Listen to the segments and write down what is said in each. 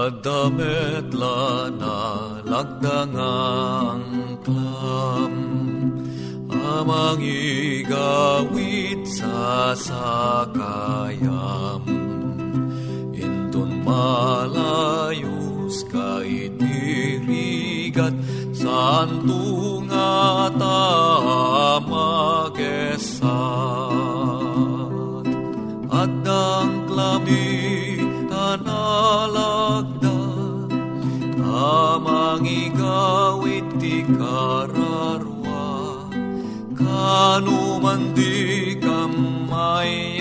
Adamet lana lagdangang klam Amang igawit sa sakayam. Intun malayus ka itirigat Santo nga kararwa Kanuman di kamayagus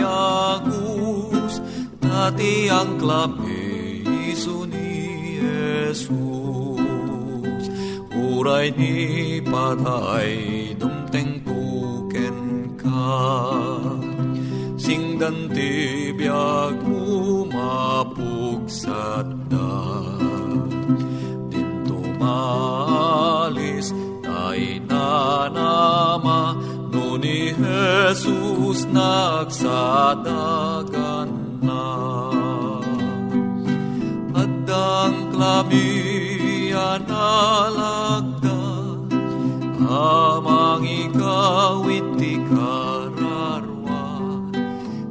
Tati ang klame iso ni Jesus. Uray ni patay dumteng puken ka. Singdan ti biag mo mapugsat da Dinto nanama No ni Jesus nagsadagan na Addang klami analagda Amang ikawit ti kararwa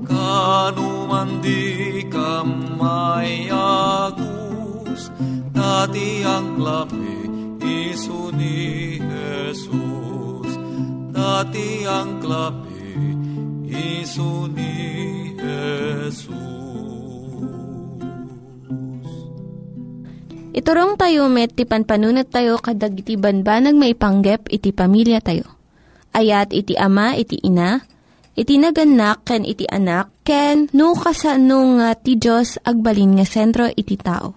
Kanuman di kamayagus Dati ang klami iso ni Jesus Dati ang klami iso ni Jesus Iturong tayo met, ti panpanunat tayo kadag iti banbanag maipanggep iti pamilya tayo. Ayat iti ama, iti ina, iti naganak, ken iti anak, ken no kasano nga ti Diyos agbalin nga sentro iti tao.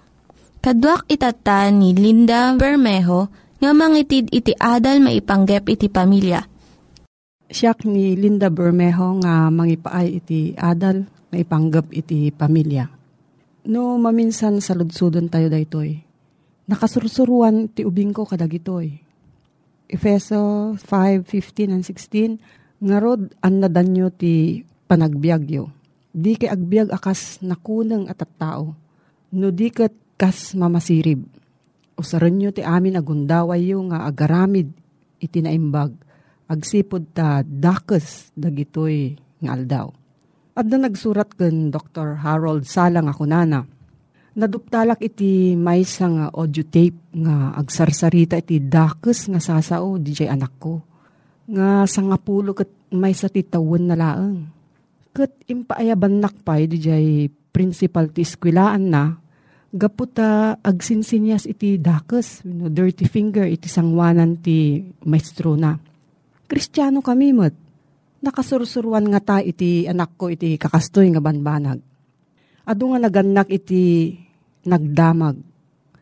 Kaduak itata ni Linda Bermejo nga mangitid iti adal maipanggep iti pamilya. Siyak ni Linda Bermejo nga mangipaay iti adal maipanggep iti pamilya. No maminsan sa ludsudon tayo daytoy. Nakasursuruan ti ubing ko kadag itoy. Efeso 5:15 and 16 ngarod an nadanyo ti panagbiagyo. Di kay agbiag akas nakunang at at tao. No di kat kas mamasirib. Usaran nyo ti amin agundaway yo nga agaramid iti naimbag. Agsipod ta dakes dagitoy nga aldaw. At na nagsurat ken Dr. Harold Salang ako nana. Naduptalak iti may nga audio tape nga agsarsarita iti dakes nga sasao di anak ko. Nga sangapulo ket may sa titawon na laeng. Ket impaayaban nakpay di principal ti eskwilaan na gaputa agsinsinyas iti dakes, you know, dirty finger iti sangwanan ti maestro na. Kristiyano kami mat. Nakasursuruan nga ta iti anak ko iti kakastoy nga banbanag. Ado nga naganak iti nagdamag.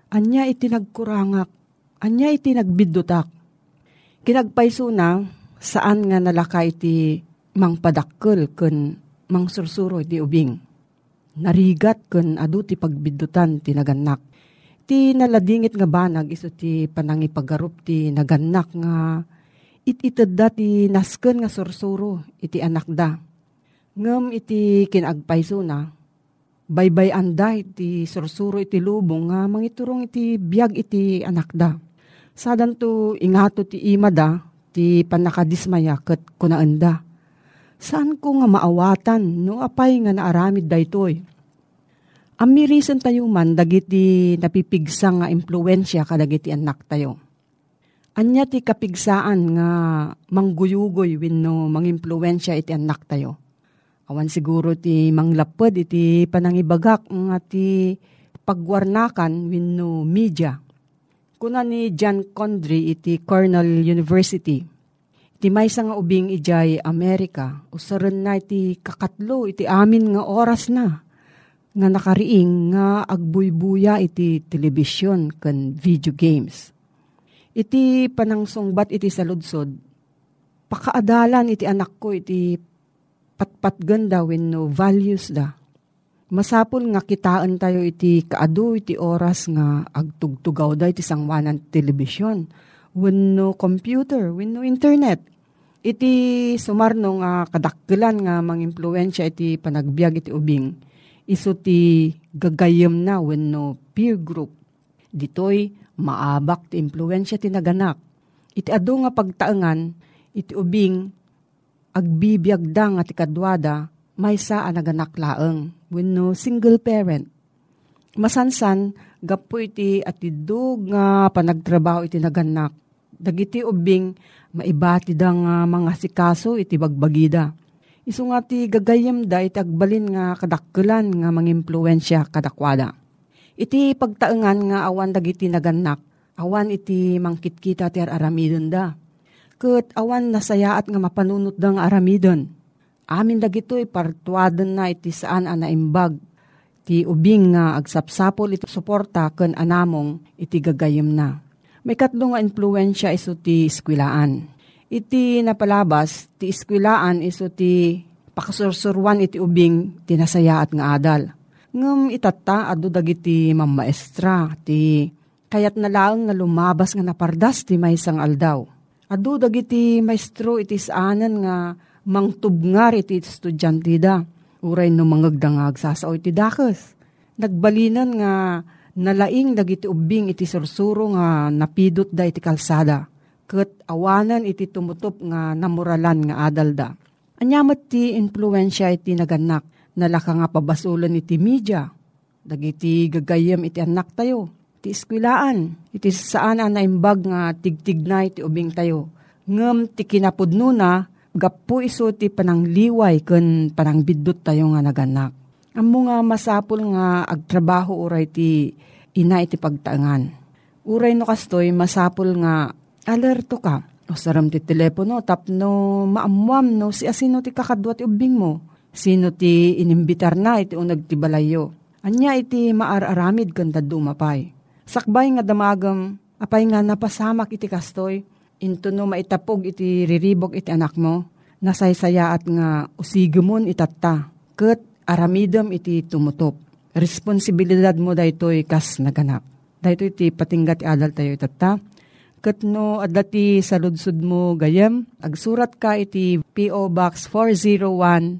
Anya iti nagkurangak. Anya iti nagbidutak. Kinagpaiso na saan nga nalaka iti mangpadakkel ken mangsursuro iti ubing narigat kun adu ti pagbidutan ti naganak. Ti naladingit nga banag iso ti panangipagarup ti naganak nga it-ited da ti nasken nga sursuro iti anak da. Ngem iti kinagpayso na, baybay anda iti sursuro iti lubong nga mangiturong iti biyag iti anak da. Sadan to ingato ti ima da, ti panakadismaya ket kunaenda Saan ko nga maawatan no apay nga naaramid daytoy? Ami reason tayo man dagiti napipigsa nga impluensya kadagiti anak tayo. Anya ti kapigsaan nga mangguyugoy wenno mangimpluensya iti anak tayo. Awan siguro ti manglapod iti panangibagak nga ti pagwarnakan wenno media. Kuna ni John Condry iti Cornell University Ti may nga ubing ijay Amerika, usaran na iti kakatlo, iti amin nga oras na, nga nakariing nga agbuybuya iti telebisyon kan video games. Iti panangsongbat iti saludsod, pakaadalan iti anak ko iti patpat ganda when no values da. Masapol nga kitaan tayo iti kaado iti oras nga agtugtugaw da iti sangwanan telebisyon wenno computer, wenno internet. Iti sumarno nga kadakkelan nga mangimpluwensya iti panagbiag iti ubing. Iso ti gagayem na wenno peer group. Ditoy maabak ti impluwensya ti naganak. Iti adu nga pagtaengan iti ubing agbibiag da nga ti kadwada may sa naganak laeng wenno single parent. Masansan gapo iti atidog nga panagtrabaho iti naganak dagiti ubing maibati da nga mga sikaso iti bagbagida. Isu nga ti gagayem da iti agbalin nga kadakkelan nga mangimpluensya kadakwada. Iti pagtaengan nga awan dagiti naganak, awan iti mangkitkita ti aramidon da. Kat awan nasayaat nga mapanunot da nga aramidon. Amin dagitoy partuaden na iti saan ana imbag ti ubing nga agsapsapol iti suporta ken anamong iti gagayem na may katlo nga influensya iso ti iskwilaan. Iti napalabas, ti iskwilaan iso ti pakasursurwan iti ubing tinasayaat nga adal. Ngem itata adu dagiti mammaestra ti kayat na lang nga lumabas nga napardas ti may sang aldaw. Adu dagiti maestro iti saanan nga mangtubngar iti estudyante da. Uray no mangagdangag sasao iti dakes. Nagbalinan nga nalaing dagiti ubing iti sursuro nga napidot da iti kalsada. Kat awanan iti tumutop nga namuralan nga adal da. Anyamat ti influensya iti naganak, nalaka nga pabasulan iti media. Dagiti gagayem iti anak tayo, iti eskwilaan, iti saan na imbag nga tigtig na iti ubing tayo. Ngem ti kinapudno na, gapu iso ti panangliway ken panangbidot tayo nga naganak. Amo nga masapul nga agtrabaho uray ti ina iti pagtaangan. Uray no kastoy, masapul nga alerto ka. O saram ti telepono, tapno maamuam no si asino ti kakadwa ti ubing mo. Sino ti inimbitar na iti unag ti balayo. Anya iti maararamid kanta dumapay. Sakbay nga damagam, apay nga napasamak iti kastoy, into no maitapog iti riribok iti anak mo, nasaysayaat nga usigumon itatta, ket aramidam iti tumutop responsibilidad mo daytoy kas naganap. Daytoy ti patinggat ti adal tayo itata. Katno adati sa ludsud mo gayem, agsurat ka iti P.O. Box 401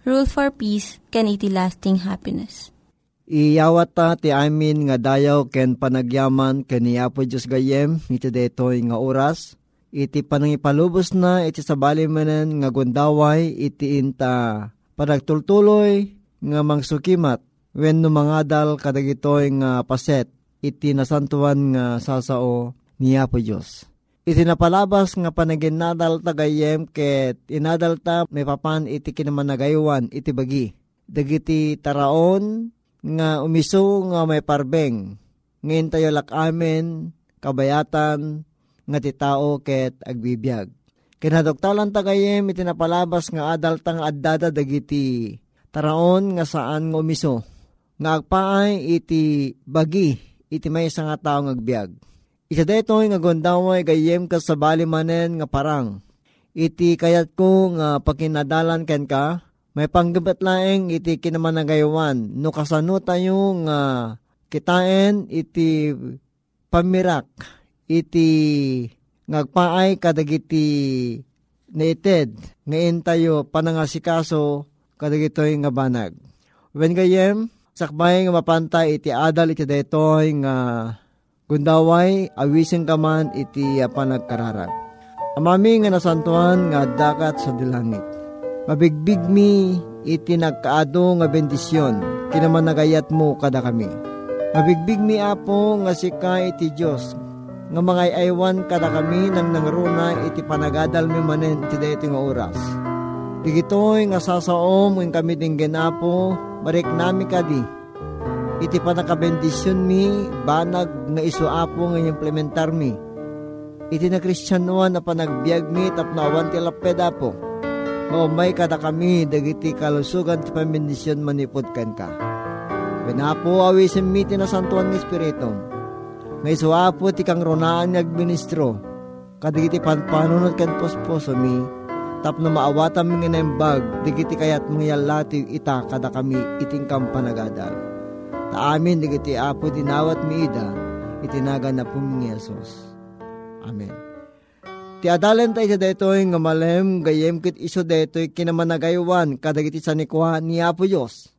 Rule for Peace, can iti lasting happiness. Iyawat ta ti amin nga dayaw ken panagyaman ken ni Apo Diyos gayem iti detoy nga oras. Iti panangipalubos na iti sabali manen nga gundaway iti inta panagtultuloy nga mangsukimat when numangadal kadagitoy nga paset iti nasantuan nga sasao niya po Diyos. Iti napalabas nga panaginadal tagayem ket inadal ta may papan iti kinamanagaywan iti bagi. Dagiti taraon nga umiso nga may parbeng. Ngayon tayo lakamen, kabayatan, nga ti tao ket agbibiyag. Kinadoktalan tagayem iti napalabas nga adal tang addada dagiti taraon nga saan nga umiso. Nga agpaay iti bagi iti may nga tao ngagbiag. Isa detoy nga gondaway gayem ka sa bali manen nga parang. Iti kayat ko nga pakinadalan ken ka, may panggabat laeng iti kinaman nagaywan. No kasano tayo nga kitaen iti pamirak, iti ngagpaay kadagiti naited, ngayon tayo panangasikaso kadagitoy nga banag. When gayem, Sakbay nga mapantay iti adal iti daytoy nga gundaway awisin ka man iti panagkararag. Amami nga nasantuan nga dakat sa dilangit. Mabigbig mi iti nagkaado nga bendisyon kinaman nagayat mo kada kami. Mabigbig mi apo nga sika iti Diyos nga mga aywan kada kami nang nangruna iti panagadal mi manen iti dayto nga oras. Digitoy nga sasaom kami ding genapo Barik nami kadi. Iti panakabendisyon mi, banag nga isuapo nga implementar mi. Iti na kristyanuan na panagbiag mi tapnawan ti lapeda po. O may kada kami dagiti kalusugan ti pamendisyon manipod kan ka. Pinapo awisin mi ti nasantuan ng Espiritu. Nga isuapo ti kang ronaan nga administro. Kadigiti panpanunod kan posposo mi tapno maawatan mga nembag, digiti kayat mga yalati ita kada kami iting kampanagadal. Ta amin digiti apo dinawat mi ida, itinaga na po mga Yesus. Amen. Ti adalan tayo detoy nga malem gayem kit iso detoy kinamanagaywan kadagiti sa nikwa ni Apo Diyos.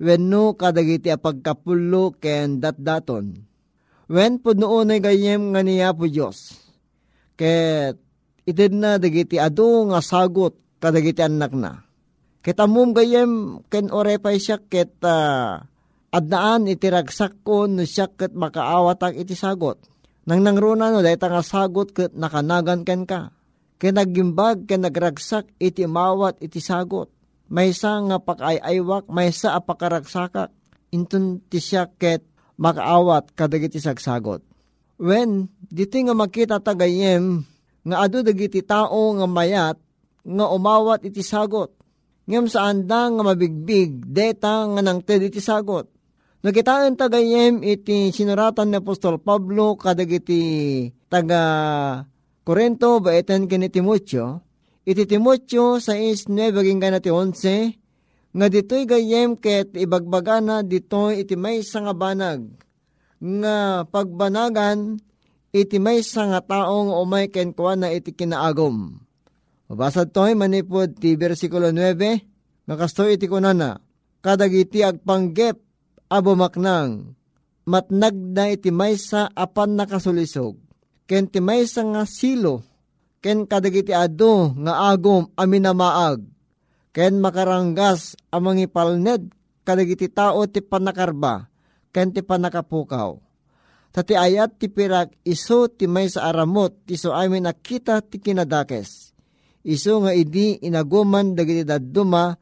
Wenno kadagiti apagkapulo ken datdaton. Wen po noon ay gayem nga ni Apo Diyos. Ket Itid na dagiti adu nga sagot kadagiti anak na. Kita mum gayem ken orepay siya ket uh, adnaan iti ragsak ko no siya ket makaawatag iti sagot. Nang nangruna no dahita nga sagot ket nakanagan ken ka. Ken naggimbag ken nagragsak iti mawat iti sagot. Maysa nga pakayaywak maysa apakaragsakak. Intun ti siya ket makaawat kadagiti sagsagot. When dito nga makita tagayem nga adu dagiti tao nga mayat nga umawat iti sagot. Ngam saan da nga mabigbig deta nga nang ted iti sagot. Nakitaan tagayem iti sinuratan ni Apostol Pablo kadagiti taga Korento baetan kini Timotyo. Iti Timotyo sa is 9 ginggan ti 11 nga dito'y gayem ket ibagbagana dito'y iti may nga banag nga pagbanagan iti may nga taong umay kenkwa na iti kinaagom. Mabasad to'y manipod ti versikulo 9, nakasto iti kunana, kadagiti agpanggep abomaknang, matnag na iti maysa apan nakasulisog, ken ti maysa nga silo, ken kadagiti ado nga agom aminamaag, ken makaranggas amang ipalned kadagiti tao ti panakarba, ken ti panakapukaw. Tati ayat ti pirak iso ti may sa aramot ti so amin nakita ti kinadakes. Iso nga idi inaguman dagiti daduma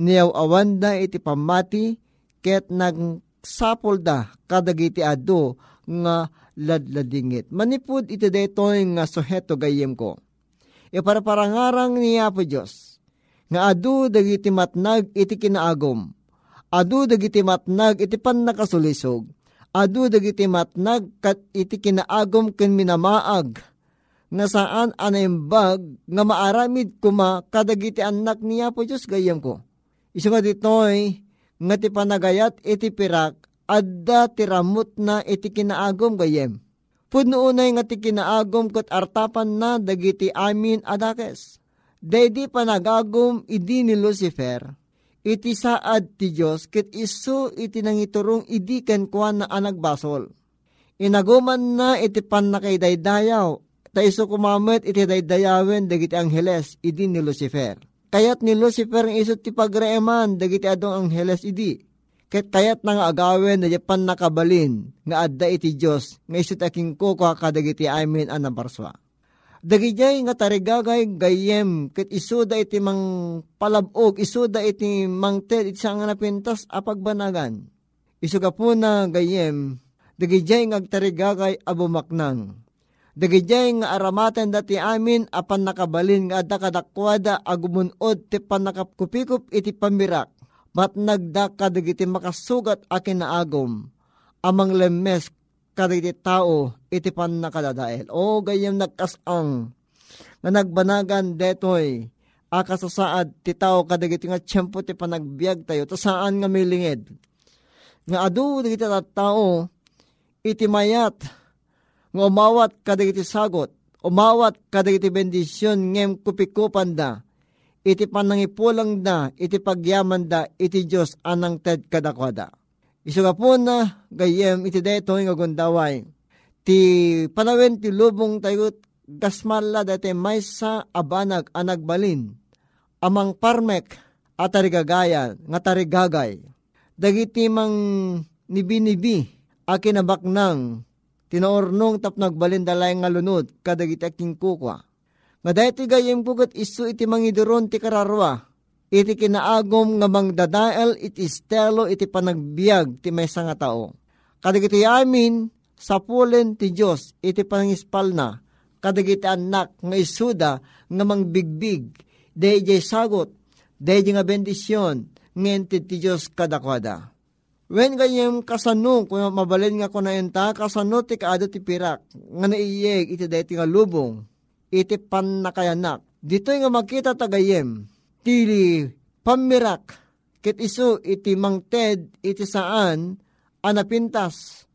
niyaw awan da iti pamati ket nagsapol da kadagiti ado nga ladladingit. Manipud iti detoy nga suheto gayem ko. Iparaparangarang niya po Diyos. Nga adu dagiti matnag iti kinaagom. Adu dagiti matnag iti pan nakasulisog. Adu dagiti matnag kat iti kinaagom ken minamaag nga saan anaimbag nga maaramid kuma kadagiti anak niya po Diyos gayam ko. Iso nga ditoy nga ti panagayat iti pirak adda tiramot na iti kinaagom gayem. Pudno unay nga ti kinaagom kat artapan na dagiti amin adakes. Dedi panagagom idi ni Lucifer, iti saad ti Diyos ket iso iti nangiturong idi ken kuan na anagbasol. Inaguman na iti pan na kay daydayaw, ta iso kumamit iti daydayawen dagiti angheles idi ni Lucifer. Kayat ni Lucifer ang iso ti pagreeman dagiti adong angheles idi Ket kayat nang agawen na japan nakabalin nga adda iti Dios nga isut aking kuko kadagiti amin an nabarswa. Dagijay nga tarigagay gayem ket isuda iti mang palabog isuda iti mang ted iti nga napintas apagbanagan. Isuga po na gayem dagijay nga tarigagay abumaknang. Dagijay nga aramaten dati amin apan nakabalin nga adda kadakwada agumunod ti panakapkupikup iti pamirak Mat nagda kadagiti makasugat akin na agom, amang lemes kadagiti tao iti pan nakadadael. O gayam nagkasang nga nagbanagan detoy akasasaad ti tao kadagiti nga tiyempo ti panagbiag tayo to saan nga milingid. Nga adu dagiti tao iti mayat nga umawat kadagiti sagot umawat kadagiti bendisyon ngem kupikupan da iti panangipulang da, iti pagyaman da, iti Diyos anang ted kadakwada. Isuga po na gayem iti deto nga gundaway. Ti panawen ti lubong tayo gasmala dati may sa abanag anagbalin. Amang parmek at tarigagayan nga tarigagay. Dagiti mang nibi-nibi akinabak nang tinaornong tapnagbalin dalay nga lunod kadagiti aking kukwa nga dahiti gayem kugat isu iti mangiduron ti kararwa. Iti kinaagom nga mangdadael iti stelo iti panagbiag ti may nga tao. Kadagiti amin sa pulen ti Diyos iti panangispal na. Kadagiti anak nga isuda nga mangbigbig. Dahil sagot, dahil nga bendisyon, ngenti ti Diyos kadakwada. When gayem kasano, kung mabalin nga ko na enta, kasano ti kaado ti pirak, nga naiyeg iti dahiti nga lubong, iti pan nakayanak. Dito nga makita tagayem, tili pamirak, kit iso iti mangted iti saan anapintas.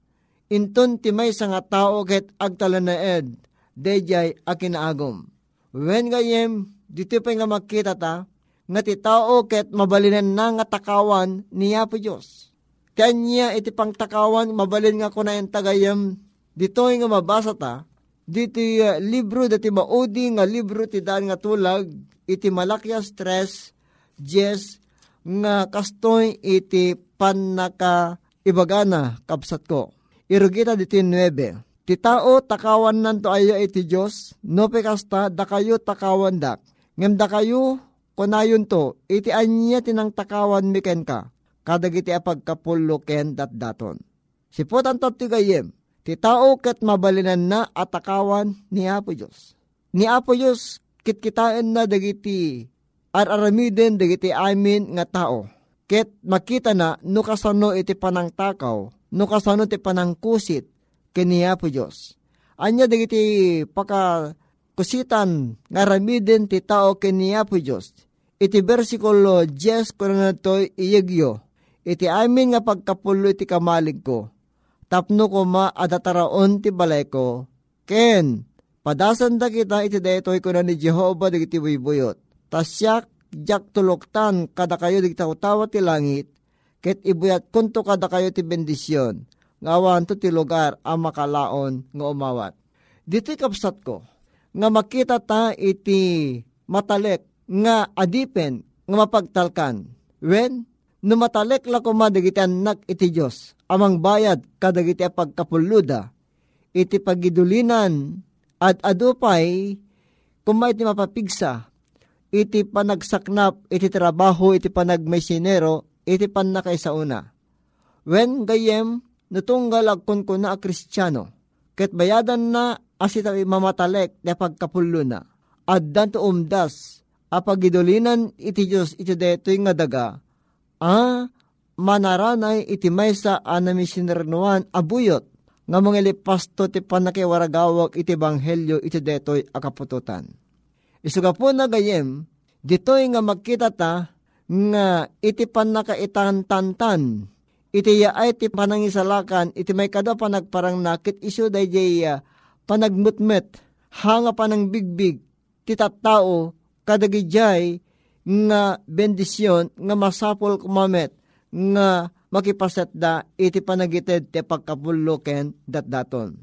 Inton ti may nga tao ket agtalanaed, dejay akinaagom. When gayem, dito pa nga makita ta, nga ti tao ket mabalinan na nga takawan niya po Diyos. Kanya iti pang takawan, mabalin nga ko na yung tagayam, dito nga mabasa ta, diti uh, libro dati maudi nga libro ti daan nga tulag iti malakya stress yes nga kastoy iti panaka ibagana kapsat ko. Irugita diti 9. Ti tao takawan nanto ayo iti Diyos, no pekasta da kayo takawan dak. Ngem da kayo kunayon to, iti anya tinang takawan miken ka, kadagiti apagkapulo ken dat daton. Siputan to ti gayem, Ti tao ket mabalinan na atakawan ni Apo Diyos. Ni Apo Diyos kitkitaan na dagiti araramiden dagiti amin nga tao. Ket makita na no kasano iti panang takaw, no kasano iti panang kusit kini Apo Diyos. Anya dagiti paka kusitan nga ramiden ti tao kini Apo Diyos. Iti versikulo 10 ko na iyagyo. Iti amin nga pagkapulo iti kamalig ko tapno ko ma adataraon ti balay ko. Ken, padasan da kita iti daytoy ko na ni Jehovah digiti buyot. Tasyak, jak tuloktan kada kayo digiti utawa ti langit, ket ibuyat kunto kada kayo ti bendisyon. Ngawan to ti lugar ang makalaon nga umawat. Dito kapsat ko, nga makita ta iti matalek nga adipen nga mapagtalkan. When, no matalek la kumadigiti anak iti Diyos, amang bayad kadagiti pagkapuluda, iti pagidulinan at adupay kumay ti mapapigsa, iti panagsaknap, iti trabaho, iti panagmesinero, iti pan na sa una. When gayem, natunggal agkon ko na a kristyano, ket bayadan na asita mamatalek na pagkapulo na. Addan to umdas, apagidulinan iti Diyos iti detoy nga daga, ah, manaranay iti maysa anamisinernuan abuyot, nga mga lipasto ti panakiwaragawag iti banghelyo iti detoy akapututan. Isuga po na gayem, ditoy nga magkita ta nga iti panakaitantantan iti yaay ti panangisalakan iti may kada panagparang nakit iso day jaya panagmutmet hanga panang bigbig ti tattao kadagijay nga bendisyon nga masapol kumamet nga makipaset da iti panagited ti pagkapulo ken datdaton.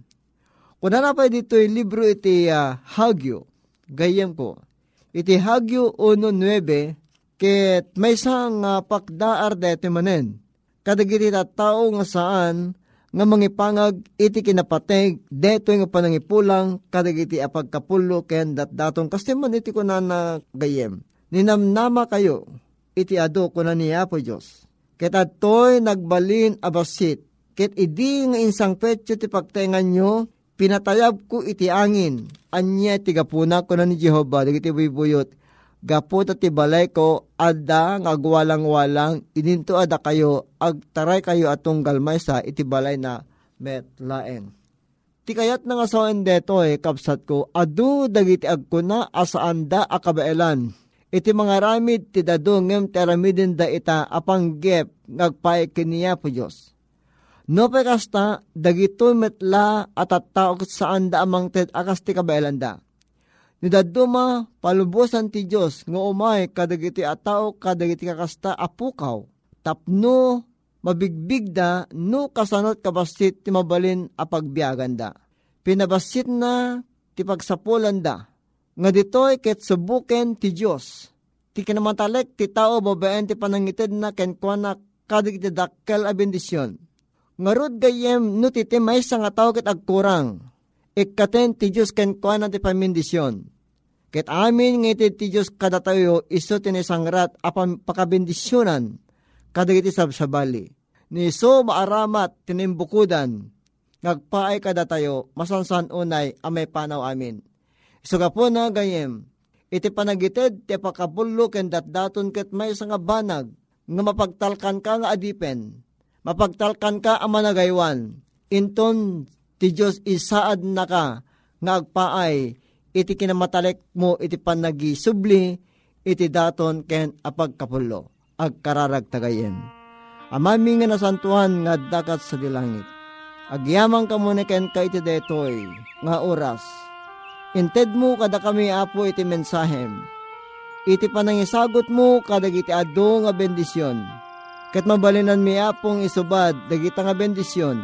Kuna na pa dito'y libro iti uh, Hagyo, gayem ko. Iti Hagyo 1.9, ket may isang uh, pakdaar deti manen. Kadagiti tao nga saan nga mangipangag iti kinapateg deto nga panangipulang kadagiti apagkapulo ken datdaton kasi man iti kunan na gayem. Ninamnama kayo iti ado kunan ni Apo Diyos Ket adtoy nagbalin abasit. Ket idi nga insang petyo ti pagtengan nyo, pinatayab ko iti angin. Anya ti gapuna ko na ni Jehova, dagiti buyot. Gapo ti balay ko, ada nga agwalang-walang, ininto ada kayo, agtaray kayo atong galmay iti balay na met laeng. Ti kayat nga sawen deto eh, kapsat ko, adu dagiti agkuna asaan da akabaelan iti mga ramid ti dadungem ti da ita apanggep ngagpay kiniya po Diyos. No pa kasta, dagito metla at at tao saan da amang ted akas ti kabailan da. Nidaduma palubusan ti Diyos nga umay kadagiti at tao kadagiti kakasta apukaw. Tapno mabigbig da no kasanot kabasit ti mabalin apagbiagan da. Pinabasit na ti pagsapulan da nga ditoy ket subuken ti Dios. Ti kinamantalek ti tao babaen ti panangited na ken kuana kadig ti dakkel a bendisyon. Ngarud gayem no ti maysa nga tao ket agkurang. Ikkaten ti Dios ken kuana ti pamindisyon. Ket amin nga iti ti Dios kada tayo iso tinisangrat apan pakabendisyonan kadig iti sabsabali. Ni so maaramat tinimbukudan ngagpaay kada tayo masansan unay amay panaw amin Isuga po na gayem, iti panagited ti pakapulo ken datdaton ket may nga banag nga mapagtalkan ka nga adipen, mapagtalkan ka ang managaywan, inton ti Diyos isaad na ka nga agpaay iti kinamatalek mo iti panagi subli iti daton ken apagkapulo agkararag tagayen. Amami nga nasantuhan nga dakat sa dilangit. Agyamang ka muna ka iti detoy nga oras Inted mo kada kami apo iti mensahem. Iti panangisagot mo kada iti ado nga bendisyon. Kat mabalinan mi apong isubad dagita nga bendisyon.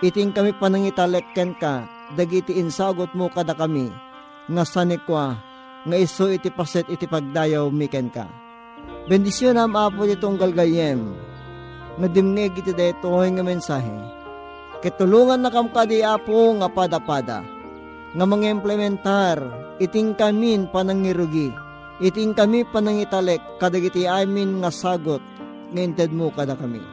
Iting kami panangitalekken ka dagiti insagot mo kada kami. Nga sanikwa nga iso iti paset iti pagdayaw miken ka. Bendisyon am apo itong galgayem. Nga dimngeg iti daytoy nga mensahe. Ketulungan na kam kadi apo nga pada-pada nga mga implementar, iting kamin panangirugi, iting kami panangitalek, kadagiti amin nga sagot, ngayon mo kada kami.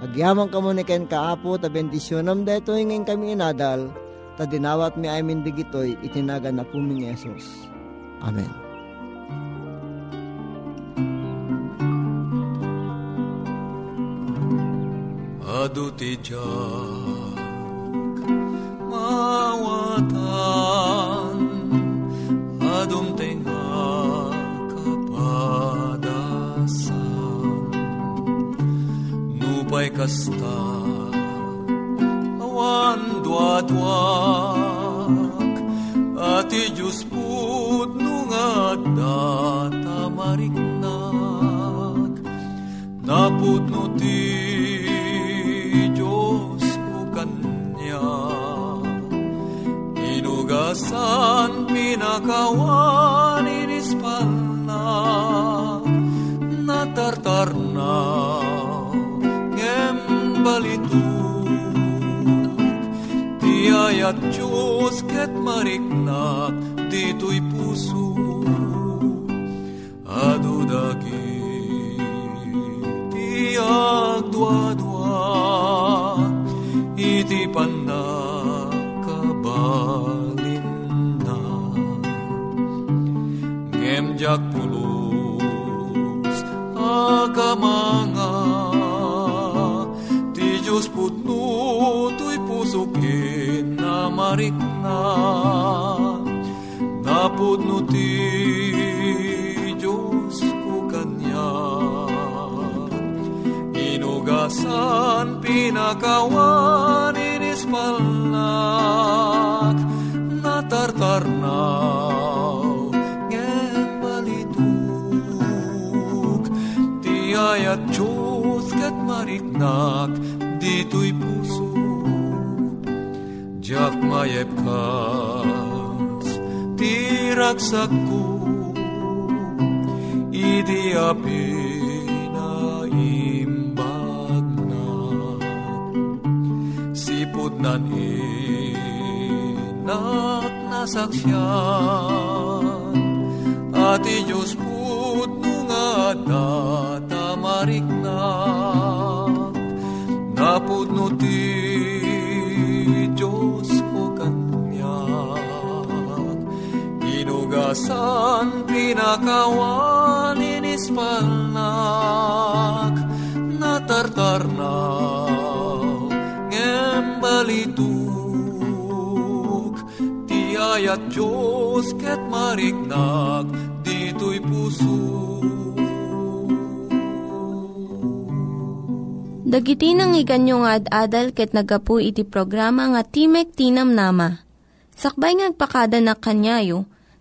Agyaman ka muna ken kaapo, ta bendisyonam deto ngayon kami inadal, ta dinawat mi amin digitoy, itinaga na mi Yesus. Amen. Adu ti mawatan adum tenga kapadasan nupay kasta awan duadwak ati Diyos put nungat data mariknak naput Tugasan pinakawan inispalna Natartarna ngem balituk Tiayat Diyos ket mariknak dito'y puso dagiti agdwa-dwa iti panakabalin jak pulos agamanga ti Diyos putno tuy pusukin na marikna napudno ti Diyos ko kanya. Inugasan pinakawan inispalnak mariknak dito'y puso Diyak mayep kas tiraksak ko Idi api na imbag na. Sipod nan inak nasaksyan Ati Diyos put datamarik Inugasan pinakawan inispalnak Natartarnaw ngem balituk. Ti ayat Diyos ket mariknak dito'y puso. Dagiti nang iganyo nga ad-adal ket nagapu iti programa nga Timek Tinam Nama. Sakbay ngagpakada na kanyayo,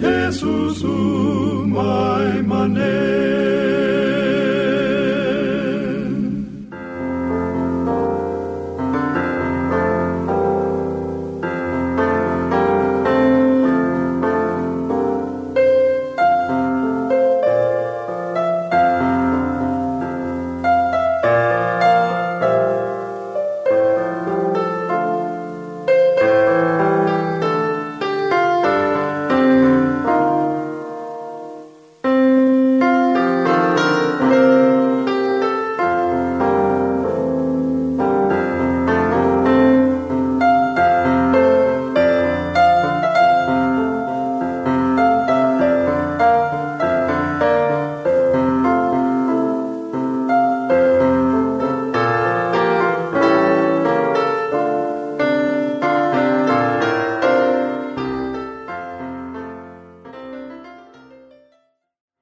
Jesusu, my manet.